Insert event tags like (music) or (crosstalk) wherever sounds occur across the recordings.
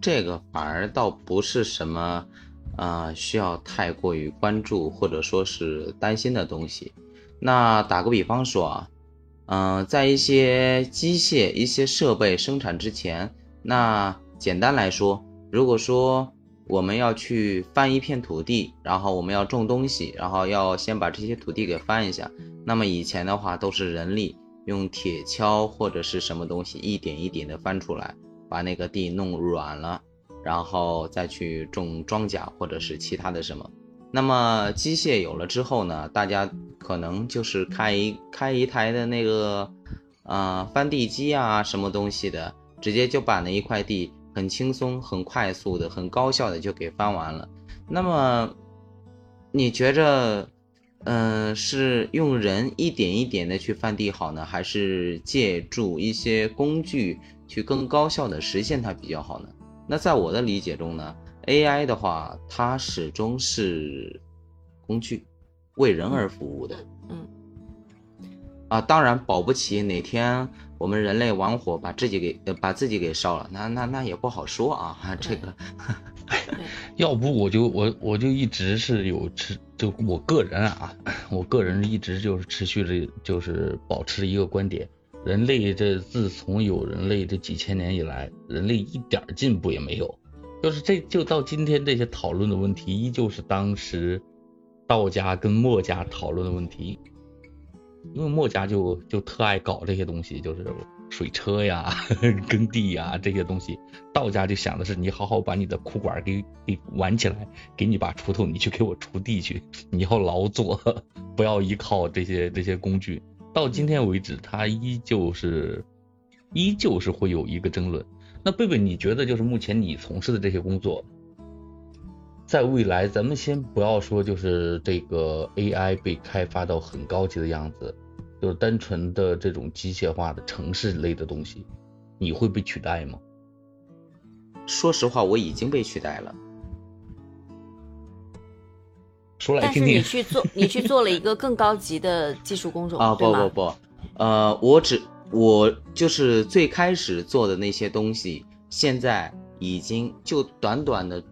这个反而倒不是什么，呃，需要太过于关注或者说是担心的东西。那打个比方说啊，嗯，在一些机械、一些设备生产之前，那简单来说，如果说我们要去翻一片土地，然后我们要种东西，然后要先把这些土地给翻一下，那么以前的话都是人力用铁锹或者是什么东西一点一点的翻出来。把那个地弄软了，然后再去种庄稼或者是其他的什么。那么机械有了之后呢，大家可能就是开一开一台的那个，呃，翻地机啊，什么东西的，直接就把那一块地很轻松、很快速的、很高效的就给翻完了。那么你觉着，嗯，是用人一点一点的去翻地好呢，还是借助一些工具？去更高效的实现它比较好呢？那在我的理解中呢，AI 的话，它始终是工具，为人而服务的。嗯。啊，当然保不齐哪天我们人类玩火把自己给呃把自己给烧了，那那那也不好说啊。(laughs) 这个，(laughs) 要不我就我我就一直是有持，就我个人啊，我个人一直就是持续的，就是保持一个观点。人类这自从有人类这几千年以来，人类一点进步也没有。就是这就到今天这些讨论的问题，依旧是当时道家跟墨家讨论的问题。因为墨家就就特爱搞这些东西，就是水车呀、耕地呀这些东西。道家就想的是，你好好把你的裤管给给挽起来，给你把锄头，你去给我锄地去，你要劳作，(laughs) 不要依靠这些这些工具。到今天为止，它依旧是，依旧是会有一个争论。那贝贝，你觉得就是目前你从事的这些工作，在未来，咱们先不要说就是这个 AI 被开发到很高级的样子，就是单纯的这种机械化的城市类的东西，你会被取代吗？说实话，我已经被取代了。说来听听。但是你去做，你去做了一个更高级的技术工种啊？不不不，呃，我只我就是最开始做的那些东西，现在已经就短短的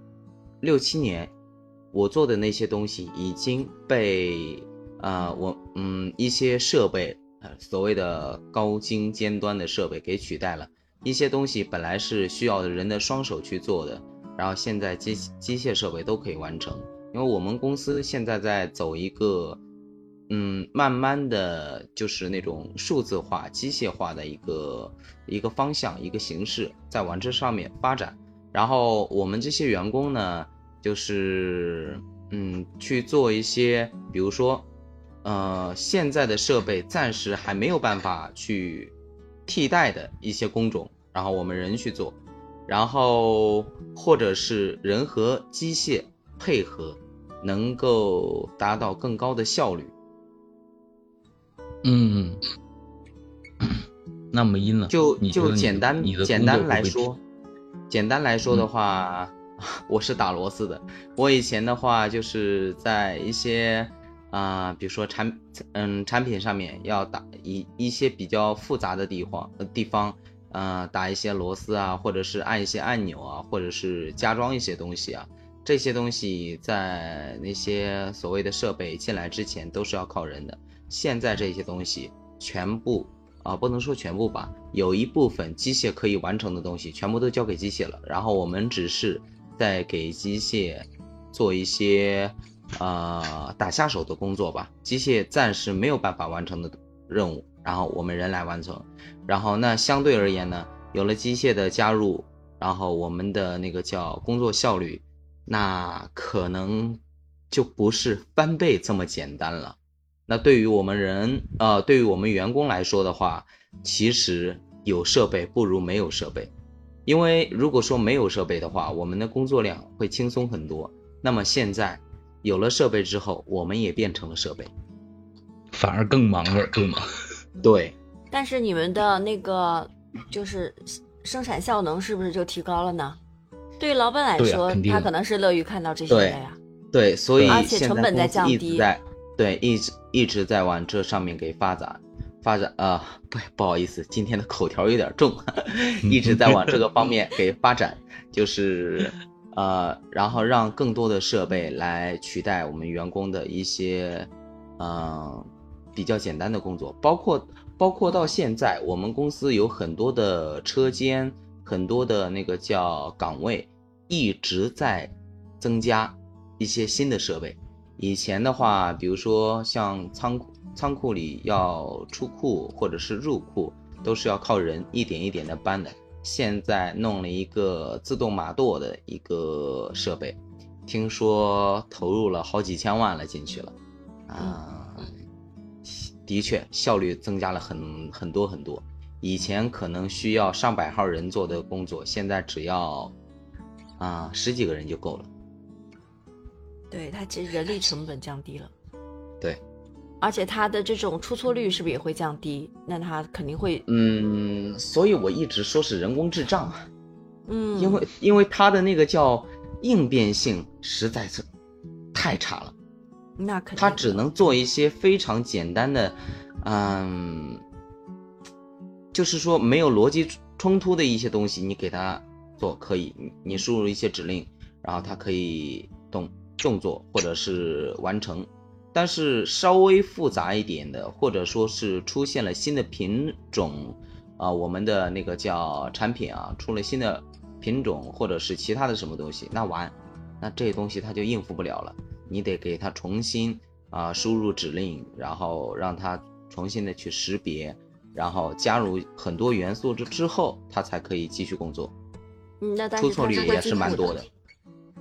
六七年，我做的那些东西已经被呃我嗯一些设备呃所谓的高精尖端的设备给取代了。一些东西本来是需要人的双手去做的，然后现在机机械设备都可以完成。因为我们公司现在在走一个，嗯，慢慢的就是那种数字化、机械化的一个一个方向、一个形式，在往这上面发展。然后我们这些员工呢，就是嗯，去做一些，比如说，呃，现在的设备暂时还没有办法去替代的一些工种，然后我们人去做，然后或者是人和机械。配合能够达到更高的效率。嗯，那么阴了？就就简单简单来说，简单来说的话，(laughs) 我是打螺丝的。我以前的话就是在一些啊，比如说产嗯产品上面要打一一些比较复杂的地方地方，呃，打一些螺丝啊，或者是按一些按钮啊，或者是加装一些东西啊。这些东西在那些所谓的设备进来之前都是要靠人的，现在这些东西全部啊，不能说全部吧，有一部分机械可以完成的东西全部都交给机械了，然后我们只是在给机械做一些呃打下手的工作吧，机械暂时没有办法完成的任务，然后我们人来完成，然后那相对而言呢，有了机械的加入，然后我们的那个叫工作效率。那可能就不是翻倍这么简单了。那对于我们人，呃，对于我们员工来说的话，其实有设备不如没有设备。因为如果说没有设备的话，我们的工作量会轻松很多。那么现在有了设备之后，我们也变成了设备，反而更忙了，对吗？(laughs) 对。但是你们的那个就是生产效能是不是就提高了呢？对于老板来说，他可能是乐于看到这些的呀。对，所以而且成本在降低，在对一直一直在往这上面给发展。发展啊，不不好意思，今天的口条有点重，(laughs) 一直在往这个方面给发展，就是呃，然后让更多的设备来取代我们员工的一些嗯比较简单的工作，包括包括到现在，我们公司有很多的车间，很多的那个叫岗位，一直在增加一些新的设备。以前的话，比如说像仓库。仓库里要出库或者是入库，都是要靠人一点一点的搬的。现在弄了一个自动码垛的一个设备，听说投入了好几千万了进去了，啊，的确效率增加了很很多很多。以前可能需要上百号人做的工作，现在只要啊十几个人就够了。对，它其实人力成本降低了。对。而且它的这种出错率是不是也会降低？那它肯定会，嗯，所以我一直说是人工智障啊，嗯，因为因为它的那个叫应变性实在是太差了，那肯定，它只能做一些非常简单的，嗯，就是说没有逻辑冲突的一些东西，你给它做可以，你输入一些指令，然后它可以动动作或者是完成。但是稍微复杂一点的，或者说是出现了新的品种，啊，我们的那个叫产品啊，出了新的品种，或者是其他的什么东西，那完，那这东西它就应付不了了，你得给它重新啊输入指令，然后让它重新的去识别，然后加入很多元素之之后，它才可以继续工作。嗯，那出错率也是蛮多的，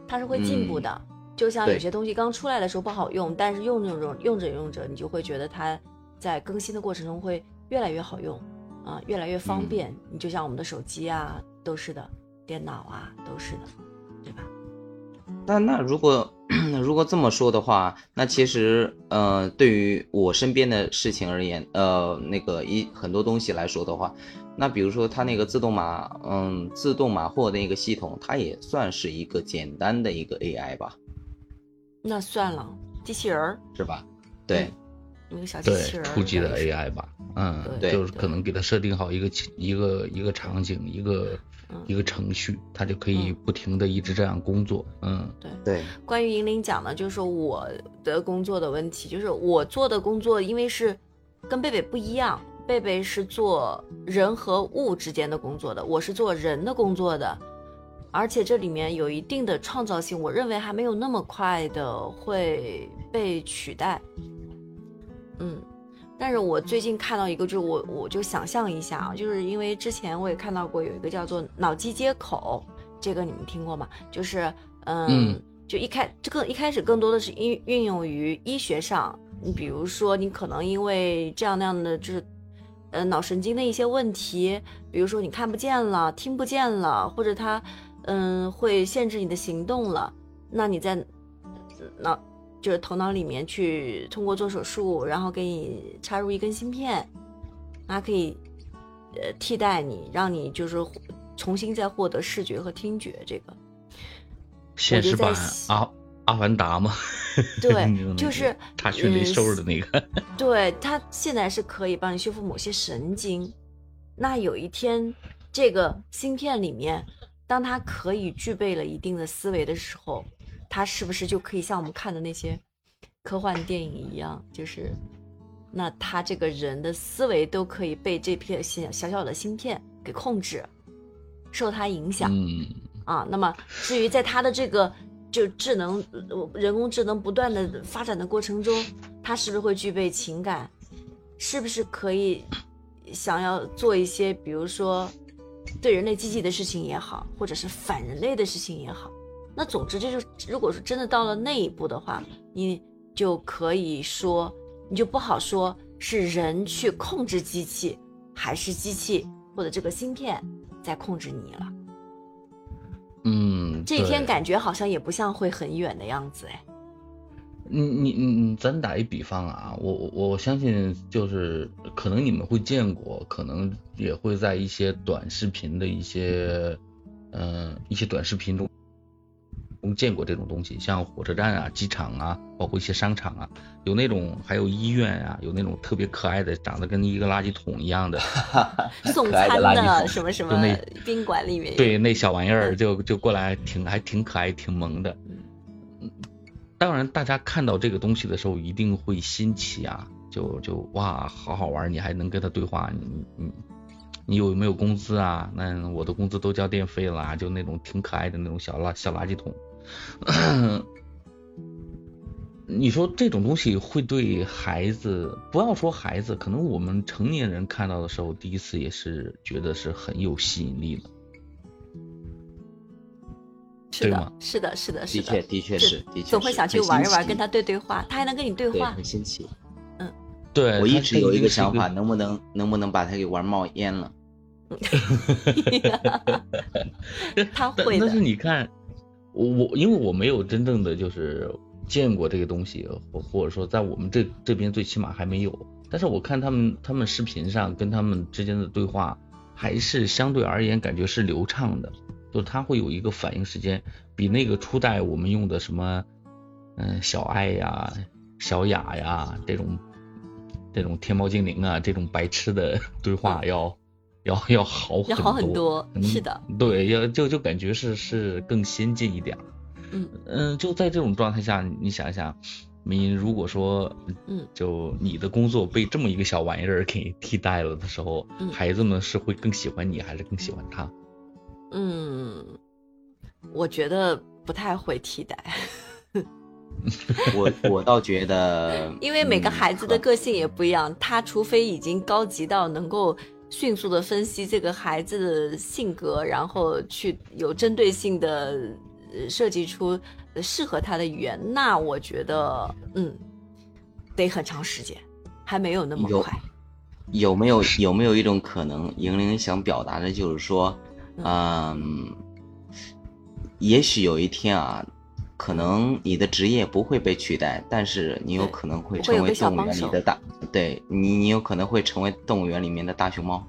它是会进步的。就像有些东西刚出来的时候不好用，但是用着用用着用着，你就会觉得它在更新的过程中会越来越好用，啊，越来越方便。你就像我们的手机啊，都是的，电脑啊，都是的，对吧？那那如果 (clears throat) 如果这么说的话，那其实呃，对于我身边的事情而言，呃，那个一很多东西来说的话，那比如说它那个自动码，嗯，自动码货的一个系统，它也算是一个简单的一个 AI 吧。那算了，机器人儿是吧？对，一个小机器人初级的 AI 吧，嗯，对就是可能给它设定好一个一个一个场景，一个一个程序，它就可以不停的一直这样工作。嗯，对对。关于银铃讲的，就是我的工作的问题，就是我做的工作，因为是跟贝贝不一样，贝贝是做人和物之间的工作的，我是做人的工作的。而且这里面有一定的创造性，我认为还没有那么快的会被取代。嗯，但是我最近看到一个，就是我我就想象一下啊，就是因为之前我也看到过有一个叫做脑机接口，这个你们听过吗？就是嗯，就一开这个一开始更多的是运运用于医学上，你比如说你可能因为这样那样的就是呃脑神经的一些问题，比如说你看不见了、听不见了，或者他。嗯，会限制你的行动了。那你在脑就是头脑里面去通过做手术，然后给你插入一根芯片，它可以呃替代你，让你就是重新再获得视觉和听觉。这个现实版阿阿凡达吗？(laughs) 对，就是他去那收的那个。(laughs) 对，他现在是可以帮你修复某些神经。那有一天，这个芯片里面。当它可以具备了一定的思维的时候，他是不是就可以像我们看的那些科幻电影一样，就是那他这个人的思维都可以被这片小小小的芯片给控制，受他影响。嗯啊，那么至于在他的这个就智能人工智能不断的发展的过程中，他是不是会具备情感？是不是可以想要做一些，比如说？对人类积极的事情也好，或者是反人类的事情也好，那总之这就如果说真的到了那一步的话，你就可以说，你就不好说是人去控制机器，还是机器或者这个芯片在控制你了。嗯，这一天感觉好像也不像会很远的样子哎。你你你咱打一比方啊，我我我相信就是可能你们会见过，可能也会在一些短视频的一些嗯一些短视频中中见过这种东西，像火车站啊、机场啊，包括一些商场啊，有那种还有医院啊，有那种特别可爱的，长得跟一个垃圾桶一样的 (laughs) 送餐的什么什么宾馆里面，对，那小玩意儿就就过来，挺还挺可爱，挺萌的。当然，大家看到这个东西的时候，一定会新奇啊，就就哇，好好玩，你还能跟他对话，你你你有没有工资啊？那我的工资都交电费了，就那种挺可爱的那种小垃小垃圾桶。(clears throat) 你说这种东西会对孩子，不要说孩子，可能我们成年人看到的时候，第一次也是觉得是很有吸引力的。是的，是的，是的，是的，的确，的确是，的确总会想去玩一玩，跟他对对话，他还能跟你对话，很新奇。嗯，对，我一直有一个想法，能不能能不能把他给玩冒烟了？(laughs) 他会的。(laughs) 但是你看，我我因为我没有真正的就是见过这个东西，或或者说在我们这这边最起码还没有。但是我看他们他们视频上跟他们之间的对话，还是相对而言感觉是流畅的。就它会有一个反应时间，比那个初代我们用的什么，嗯，小爱呀、小雅呀这种，这种天猫精灵啊这种白痴的 (laughs) 对话要要 (laughs) 要好要好很多，是的，对，要就就感觉是是更先进一点。嗯嗯，就在这种状态下，你想想，你如果说，嗯，就你的工作被这么一个小玩意儿给替代了的时候，孩子们是会更喜欢你，还是更喜欢他？嗯，我觉得不太会替代。(laughs) 我我倒觉得，(laughs) 因为每个孩子的个性也不一样，他除非已经高级到能够迅速的分析这个孩子的性格，然后去有针对性的设计出适合他的语言，那我觉得，嗯，得很长时间，还没有那么快。有没有有没有一种可能，莹莹想表达的就是说？嗯，也许有一天啊，可能你的职业不会被取代，但是你有可能会成为动物园里的大，对你，你有可能会成为动物园里面的大熊猫。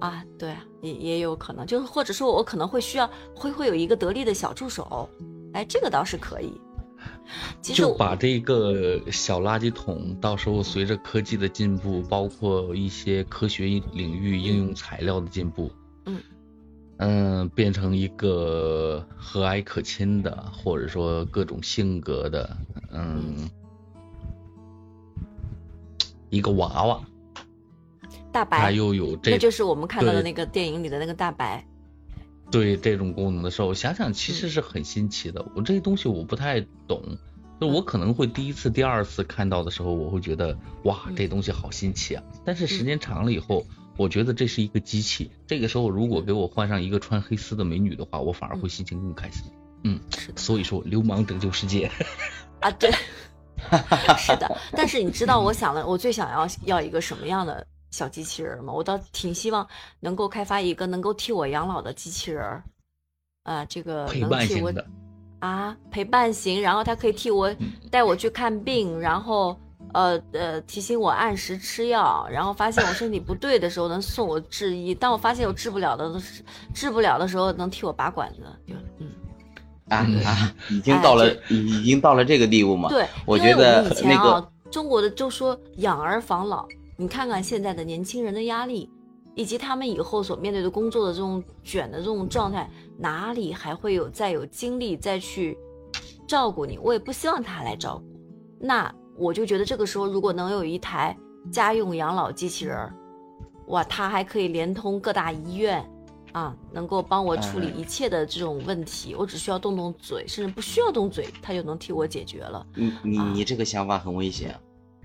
啊，对，也也有可能，就是或者说，我可能会需要会会有一个得力的小助手，哎，这个倒是可以。就把这个小垃圾桶，到时候随着科技的进步，包括一些科学领域应用材料的进步，嗯。嗯，变成一个和蔼可亲的，或者说各种性格的，嗯，一个娃娃，大白，他又有这，那就是我们看到的那个电影里的那个大白。对这种功能的时候，想想其实是很新奇的。我这些东西我不太懂，就我可能会第一次、第二次看到的时候，我会觉得哇，这东西好新奇啊。但是时间长了以后。我觉得这是一个机器，这个时候如果给我换上一个穿黑丝的美女的话，我反而会心情更开心。嗯，所以说流氓拯救世界啊，对，(laughs) 是的。但是你知道我想了，我最想要要一个什么样的小机器人吗？我倒挺希望能够开发一个能够替我养老的机器人啊，这个陪伴型的啊，陪伴型，然后它可以替我带我去看病，然后。呃呃，提醒我按时吃药，然后发现我身体不对的时候能送我治医，当我发现我治不了的、治不了的时候能替我拔管子，就嗯啊啊，已经到了已经到了这个地步吗？对，我觉得那个中国的就说养儿防老，你看看现在的年轻人的压力，以及他们以后所面对的工作的这种卷的这种状态，哪里还会有再有精力再去照顾你？我也不希望他来照顾，那。我就觉得这个时候，如果能有一台家用养老机器人，哇，它还可以连通各大医院，啊，能够帮我处理一切的这种问题。我只需要动动嘴，甚至不需要动嘴，它就能替我解决了。你你你这个想法很危险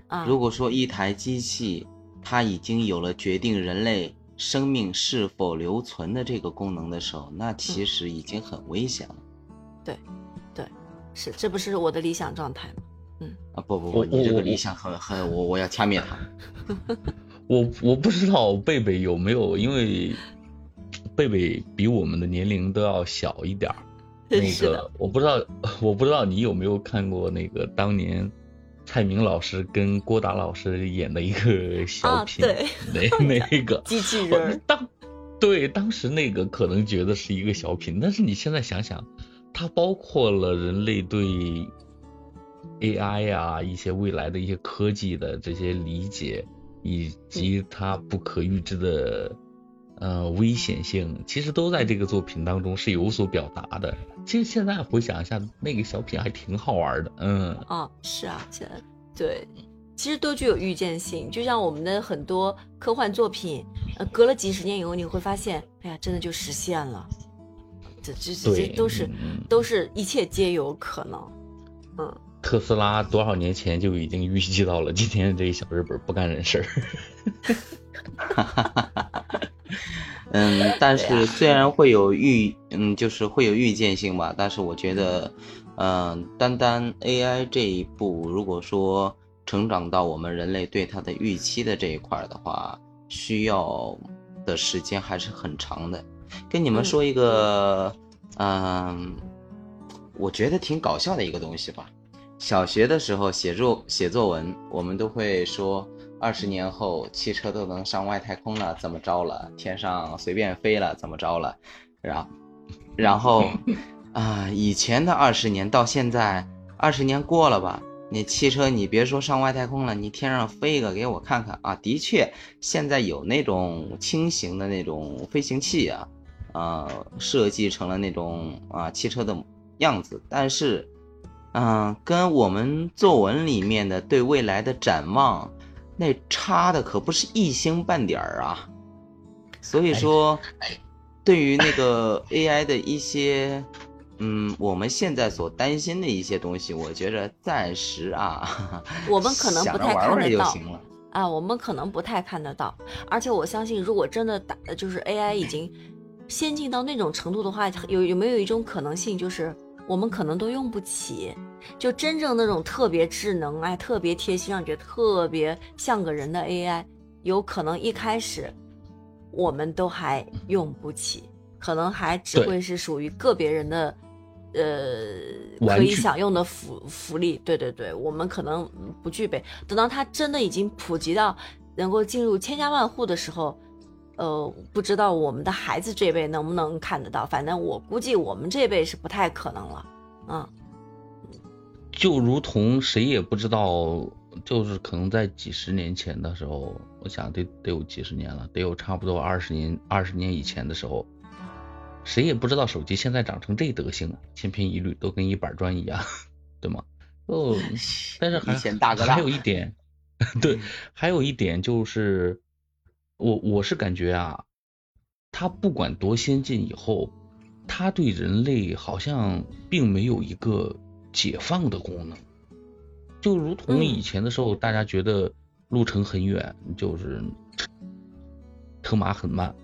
啊！如果说一台机器它已经有了决定人类生命是否留存的这个功能的时候，那其实已经很危险了。对，对，是，这不是我的理想状态吗？啊不不不，你这个理想很很，我我要掐灭他。(laughs) 我我不知道贝贝有没有，因为贝贝比我们的年龄都要小一点儿。(laughs) 那个我不知道，我不知道你有没有看过那个当年蔡明老师跟郭达老师演的一个小品，(laughs) 那那个机器人当对当时那个可能觉得是一个小品，但是你现在想想。它包括了人类对 AI 啊一些未来的一些科技的这些理解，以及它不可预知的呃危险性，其实都在这个作品当中是有所表达的。其实现在回想一下，那个小品还挺好玩的。嗯，啊，是啊，现在对。其实都具有预见性，就像我们的很多科幻作品，呃，隔了几十年以后，你会发现，哎呀，真的就实现了，这这这这都是都是一切皆有可能。嗯，特斯拉多少年前就已经预计到了今天这一小日本不干人事儿。哈哈哈哈哈。嗯，但是虽然会有预，嗯，就是会有预见性吧，但是我觉得，嗯，单单 AI 这一步，如果说。成长到我们人类对它的预期的这一块的话，需要的时间还是很长的。跟你们说一个，嗯，我觉得挺搞笑的一个东西吧。小学的时候写作写作文，我们都会说，二十年后汽车都能上外太空了，怎么着了？天上随便飞了，怎么着了？然，然后，(laughs) 啊，以前的二十年到现在，二十年过了吧？你汽车，你别说上外太空了，你天上飞一个给我看看啊！的确，现在有那种轻型的那种飞行器啊，呃，设计成了那种啊汽车的样子，但是，嗯，跟我们作文里面的对未来的展望，那差的可不是一星半点儿啊。所以说，对于那个 AI 的一些。嗯，我们现在所担心的一些东西，我觉着暂时啊，我们可能不太看得到啊，我们可能不太看得到。而且我相信，如果真的打，就是 AI 已经先进到那种程度的话，有有没有一种可能性，就是我们可能都用不起，就真正那种特别智能、哎，特别贴心，让你觉得特别像个人的 AI，有可能一开始我们都还用不起，可能还只会是属于个别人的。呃，可以享用的福福利，对对对，我们可能不具备。等到它真的已经普及到能够进入千家万户的时候，呃，不知道我们的孩子这辈能不能看得到。反正我估计我们这辈是不太可能了。嗯，就如同谁也不知道，就是可能在几十年前的时候，我想得得有几十年了，得有差不多二十年二十年以前的时候。谁也不知道手机现在长成这德行，千篇一律，都跟一板砖一样，(laughs) 对吗？哦，(laughs) 但是还还有一点，(laughs) 对，还有一点就是，我我是感觉啊，它不管多先进，以后它对人类好像并没有一个解放的功能，就如同以前的时候，大家觉得路程很远，就是车马很慢。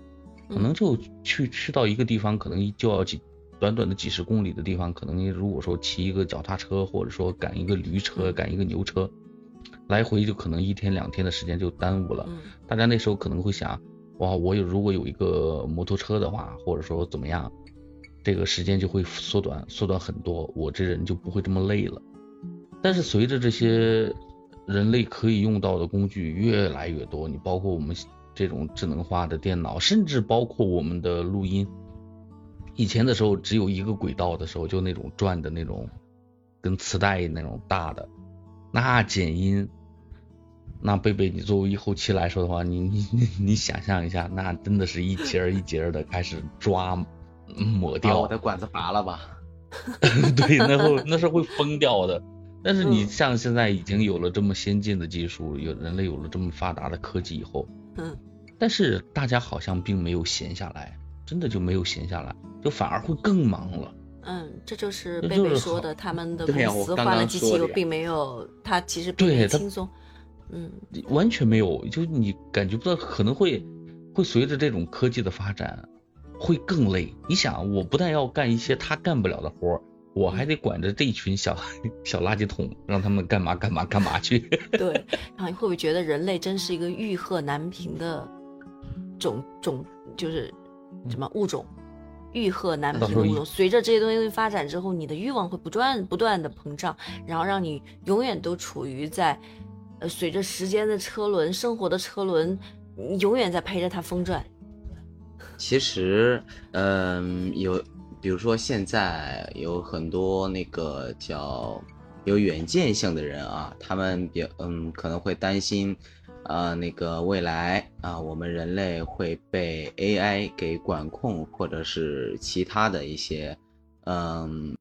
可能就去去到一个地方，可能就要几短短的几十公里的地方，可能如果说骑一个脚踏车，或者说赶一个驴车，赶一个牛车，来回就可能一天两天的时间就耽误了。大家那时候可能会想，哇，我有如果有一个摩托车的话，或者说怎么样，这个时间就会缩短缩短很多，我这人就不会这么累了。但是随着这些人类可以用到的工具越来越多，你包括我们。这种智能化的电脑，甚至包括我们的录音，以前的时候只有一个轨道的时候，就那种转的那种，跟磁带那种大的，那减音，那贝贝，你作为一后期来说的话，你你你你想象一下，那真的是一节一节的开始抓抹掉，把我的管子拔了吧？(laughs) 对，那会那是会疯掉的。但是你像现在已经有了这么先进的技术，有人类有了这么发达的科技以后。嗯，但是大家好像并没有闲下来，真的就没有闲下来，就反而会更忙了。嗯，这就是贝贝说的，他们的公司换了机器又，并没有他其实对轻松。嗯，完全没有，就你感觉不到，可能会会随着这种科技的发展会更累。你想，我不但要干一些他干不了的活。我还得管着这一群小小垃圾桶，让他们干嘛干嘛干嘛去。对，(laughs) 然后你会不会觉得人类真是一个欲壑难平的种种，就是什么物种？欲壑难平。随着这些东西发展之后，你的欲望会不断不断的膨胀，然后让你永远都处于在呃随着时间的车轮、生活的车轮，永远在陪着它疯转。(laughs) 其实，嗯，有。比如说现在有很多那个叫有远见性的人啊，他们比嗯可能会担心，啊那个未来啊我们人类会被 AI 给管控，或者是其他的一些嗯